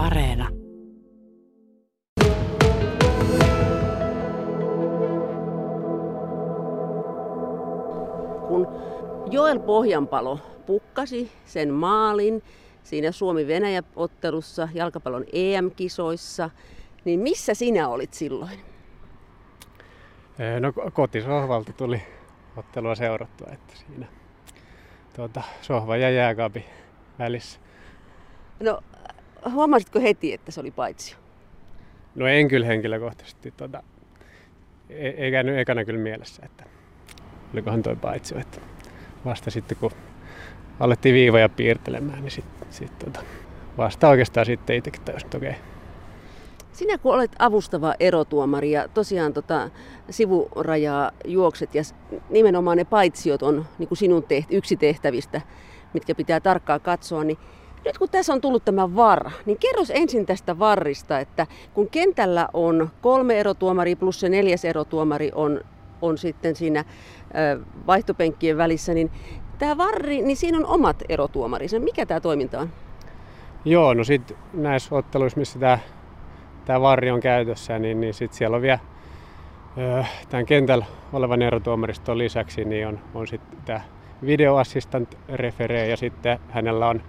Areena. Kun Joel Pohjanpalo pukkasi sen maalin siinä Suomi-Venäjä-ottelussa jalkapallon EM-kisoissa, niin missä sinä olit silloin? No kotisohvalta tuli ottelua seurattua, että siinä tuota, sohva ja jääkaapi välissä. No huomasitko heti, että se oli paitsio? No en kyllä henkilökohtaisesti, tuota, e- eikä nyt ekana kyllä mielessä, että olikohan toi paitsio. Että vasta sitten kun alettiin viivoja piirtelemään, niin sitten sit, tuota, vasta oikeastaan sitten itsekin tajusin, että okei, Sinä kun olet avustava erotuomari ja tosiaan tota, sivurajaa juokset ja nimenomaan ne paitsiot on niin kuin sinun teht- yksi tehtävistä, mitkä pitää tarkkaan katsoa, niin nyt kun tässä on tullut tämä VAR, niin kerros ensin tästä VARista, että kun kentällä on kolme erotuomaria plus se neljäs erotuomari on, on sitten siinä vaihtopenkkien välissä, niin tämä VARri, niin siinä on omat erotuomarinsa. Mikä tämä toiminta on? Joo, no sitten näissä otteluissa, missä tämä tämä varri on käytössä, niin, niin sitten siellä on vielä tämän kentällä olevan erotuomariston lisäksi niin on, on sitten tämä videoassistant referee ja sitten hänellä on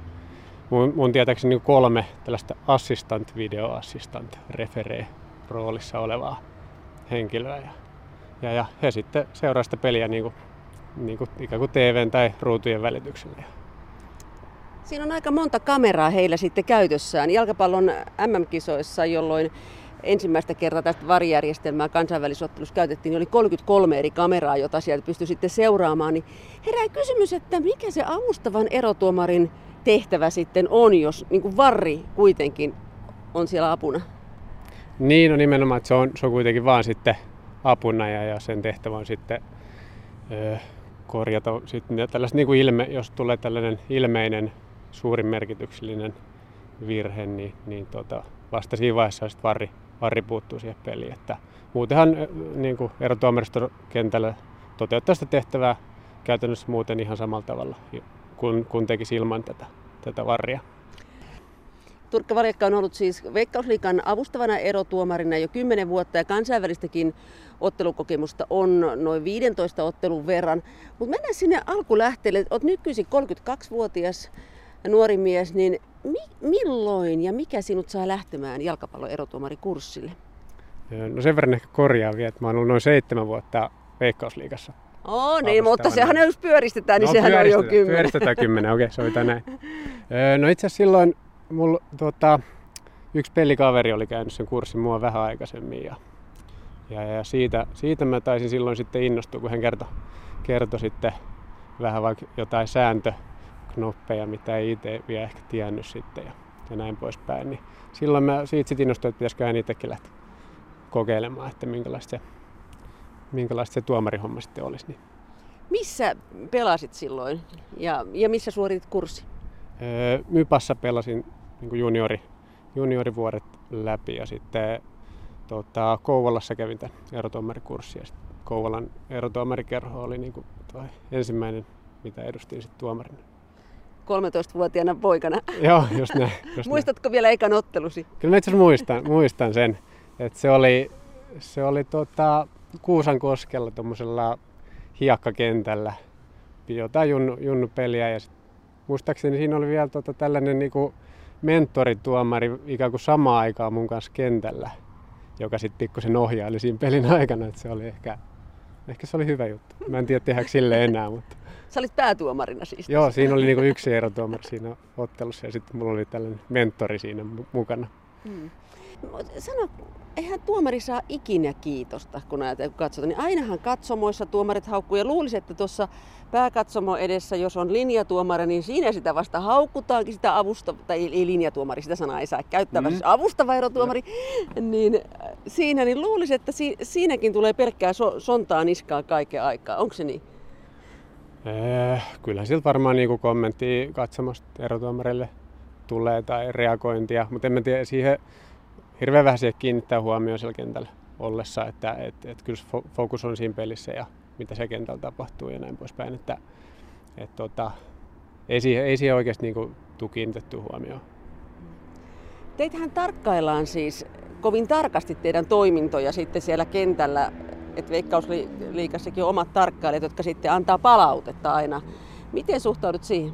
mun, mun tietääkseni niin kolme tällaista assistant videoassistant referee roolissa olevaa henkilöä. Ja, ja, ja he sitten seuraa sitä peliä niin kuin, niin kuin ikään kuin TVn tai ruutujen välityksellä. Siinä on aika monta kameraa heillä sitten käytössään. Jalkapallon MM-kisoissa, jolloin ensimmäistä kertaa tästä varijärjestelmää kansainvälisottelussa käytettiin, niin oli 33 eri kameraa, jota sieltä pystyi sitten seuraamaan. Niin herää kysymys, että mikä se avustavan erotuomarin tehtävä sitten on, jos niin kuin varri kuitenkin on siellä apuna? Niin, no nimenomaan, että se on, se on kuitenkin vaan sitten apuna ja, ja sen tehtävä on sitten ö, korjata sitten tällaista niin kuin ilme, jos tulee tällainen ilmeinen suurin merkityksellinen virhe, niin, niin tota, vasta siinä vaiheessa sitten varri, varri puuttuu siihen peliin. Että muutenhan niin kuin erotuomaristokentällä toteuttaa sitä tehtävää käytännössä muuten ihan samalla tavalla kuin, kun tekisi ilman tätä, tätä varria. Turkka Varjakka on ollut siis Veikkausliikan avustavana erotuomarina jo 10 vuotta ja kansainvälistäkin ottelukokemusta on noin 15 ottelun verran. Mutta mennään sinne alkulähteelle. Olet nykyisin 32-vuotias nuori mies, niin mi- milloin ja mikä sinut saa lähtemään jalkapallon erotuomarikurssille? No sen verran ehkä korjaan vielä, että mä oon ollut noin seitsemän vuotta Veikkausliigassa. Oh, niin, mutta sehän jos pyöristetään, niin no, sehän on jo kymmenen. Pyöristetään kymmenen, okei, okay, sovitaan näin. No itse asiassa silloin mulla tota, yksi pelikaveri oli käynyt sen kurssin mua vähän aikaisemmin ja, ja, ja siitä, siitä mä taisin silloin sitten innostua, kun hän kertoi, kertoi sitten vähän vaikka jotain sääntö, knoppeja, mitä ei itse vielä ehkä tiennyt sitten ja, ja näin poispäin. Niin silloin mä siitä sitten innostuin, että pitäisiköhän itsekin lähteä kokeilemaan, että minkälaista se, minkälaista se tuomarihomma sitten olisi. Niin. Missä pelasit silloin ja, ja missä suoritit kurssi? Öö, Mypassa pelasin niin juniori, juniorivuodet läpi ja sitten tota, Kouvolassa kävin tämän erotuomarikurssin ja Kouvolan erotuomarikerho oli niin kuin ensimmäinen, mitä edustin sitten tuomarina. 13-vuotiaana poikana. Joo, just näin. Just Muistatko näin. vielä ekan ottelusi? Kyllä mä itse muistan, muistan sen. Että se oli, se oli tota, Kuusankoskella tuommoisella hiekkakentällä jotain junnu, junnupeliä ja sit, muistaakseni siinä oli vielä tota, tällainen niinku mentorituomari ikään kuin samaan aikaan mun kanssa kentällä, joka sitten pikkusen ohjaili siinä pelin aikana, että se oli ehkä, ehkä se oli hyvä juttu. Mä en tiedä tehdäänkö sille enää, mutta Sä olit päätuomarina siis. Joo, siinä oli niinku yksi erotuomari siinä ottelussa ja sitten mulla oli tällainen mentori siinä mukana. Hmm. Sano, eihän tuomari saa ikinä kiitosta, kun katsotaan. Niin ainahan katsomoissa tuomarit haukkuu ja luulisi, että tuossa pääkatsomo edessä, jos on linjatuomari, niin siinä sitä vasta haukutaankin sitä avusta, tai ei linjatuomari, sitä sanaa ei saa käyttää, mm. avustava erotuomari, niin äh, siinä niin luulisi, että si- siinäkin tulee pelkkää so- sontaa niskaa kaiken aikaa. Onko se niin? Eh, kyllä siltä varmaan niin kommentti katsomasta erotuomarille tulee tai reagointia, mutta en mä tiedä, siihen hirveän vähän siihen kiinnittää huomioon siellä kentällä ollessa, että et, et kyllä fokus on siinä pelissä ja mitä se kentällä tapahtuu ja näin poispäin, että et, tota, ei, siihen, ei siihen oikeasti niin kuin, kiinnitetty huomioon. Teitähän tarkkaillaan siis kovin tarkasti teidän toimintoja sitten siellä kentällä, että Veikkausliikassakin on omat tarkkailijat, jotka sitten antaa palautetta aina. Miten suhtaudut siihen?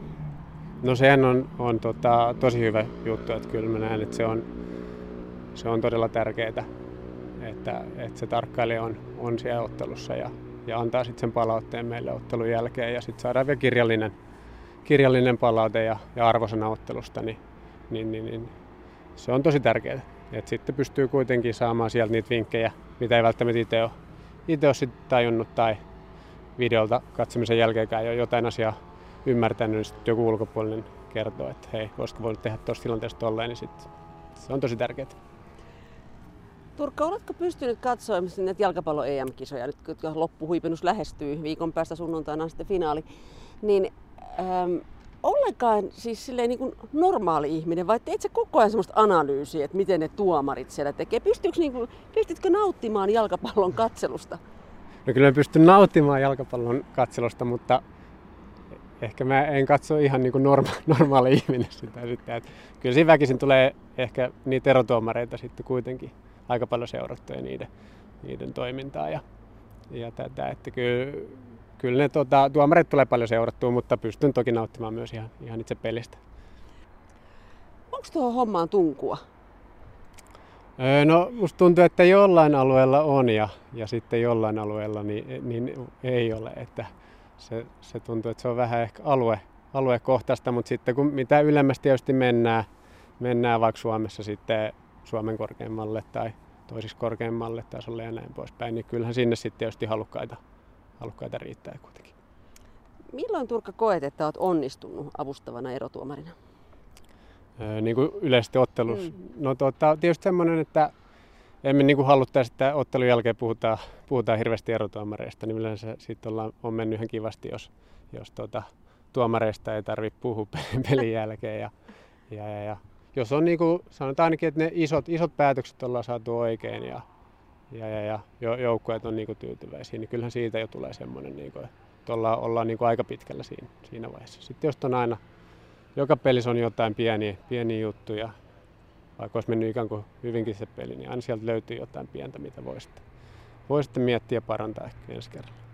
No sehän on, on tota, tosi hyvä juttu, että kyllä mä näen, että se on, se on todella tärkeää, että, että se tarkkailija on, on siellä ottelussa ja, ja antaa sitten sen palautteen meille ottelun jälkeen ja sitten saadaan vielä kirjallinen, kirjallinen palaute ja, ja arvosana ottelusta, niin, niin, niin, niin se on tosi tärkeää. Et sitten pystyy kuitenkin saamaan sieltä niitä vinkkejä, mitä ei välttämättä itse ole, itse ole tajunnut tai videolta katsomisen jälkeenkään jo jotain asiaa ymmärtänyt, niin sitten joku ulkopuolinen kertoo, että hei, olisiko voinut tehdä tuossa tilanteessa tolleen, niin sit se on tosi tärkeää. Turkka, oletko pystynyt katsomaan näitä jalkapallo EM-kisoja, nyt kun loppuhuipennus lähestyy, viikon päästä sunnuntaina sitten finaali, niin äm, ollenkaan siis silleen niin kuin normaali ihminen, vai teet sä koko ajan semmoista analyysiä, että miten ne tuomarit siellä tekee? Pystytkö, niin kuin, pystytkö nauttimaan jalkapallon katselusta? No kyllä pystyn nauttimaan jalkapallon katselusta, mutta ehkä mä en katso ihan niin kuin norma- normaali ihminen sitä sitten. Että kyllä siinä väkisin tulee ehkä niitä erotuomareita sitten kuitenkin aika paljon seurattuja niiden, niiden toimintaa ja, ja tätä, että kyllä, kyllä ne tuota, tuomarit tulee paljon seurattua, mutta pystyn toki nauttimaan myös ihan, ihan itse pelistä. Onko tuohon hommaan tunkua? Öö, no musta tuntuu, että jollain alueella on ja, ja sitten jollain alueella niin, niin ei ole. Että se, se tuntuu, että se on vähän ehkä alue, aluekohtaista, mutta sitten kun mitä ylemmästi tietysti mennään, mennään vaikka Suomessa sitten Suomen korkeimmalle tai toisiksi korkeimmalle tasolle ja näin poispäin, niin kyllähän sinne sitten tietysti halukkaita, halukkaita riittää kuitenkin. Milloin Turkka koet, että olet onnistunut avustavana erotuomarina? Öö, niin kuin yleisesti ottelussa. Mm. No tota, tietysti semmoinen, että emme niin kuin haluttaisi, että ottelun jälkeen puhutaan, puhutaan hirveästi erotuomareista, niin yleensä sitten ollaan, on mennyt ihan kivasti, jos, jos tuota, tuomareista ei tarvitse puhua pelin jälkeen. Ja, ja, ja, ja jos on niin kuin, sanotaan ainakin, että ne isot, isot päätökset ollaan saatu oikein ja, ja, ja, ja joukkueet on niin kuin tyytyväisiä, niin kyllähän siitä jo tulee semmoinen, niin kuin, että ollaan, ollaan niin kuin aika pitkällä siinä, siinä vaiheessa. Sitten jos on aina, joka pelissä on jotain pieniä, pieniä juttuja, vaikka olisi mennyt ikään kuin hyvinkin se peli, niin aina sieltä löytyy jotain pientä, mitä voi sitten, voi sitten miettiä ja parantaa ehkä ensi kerralla.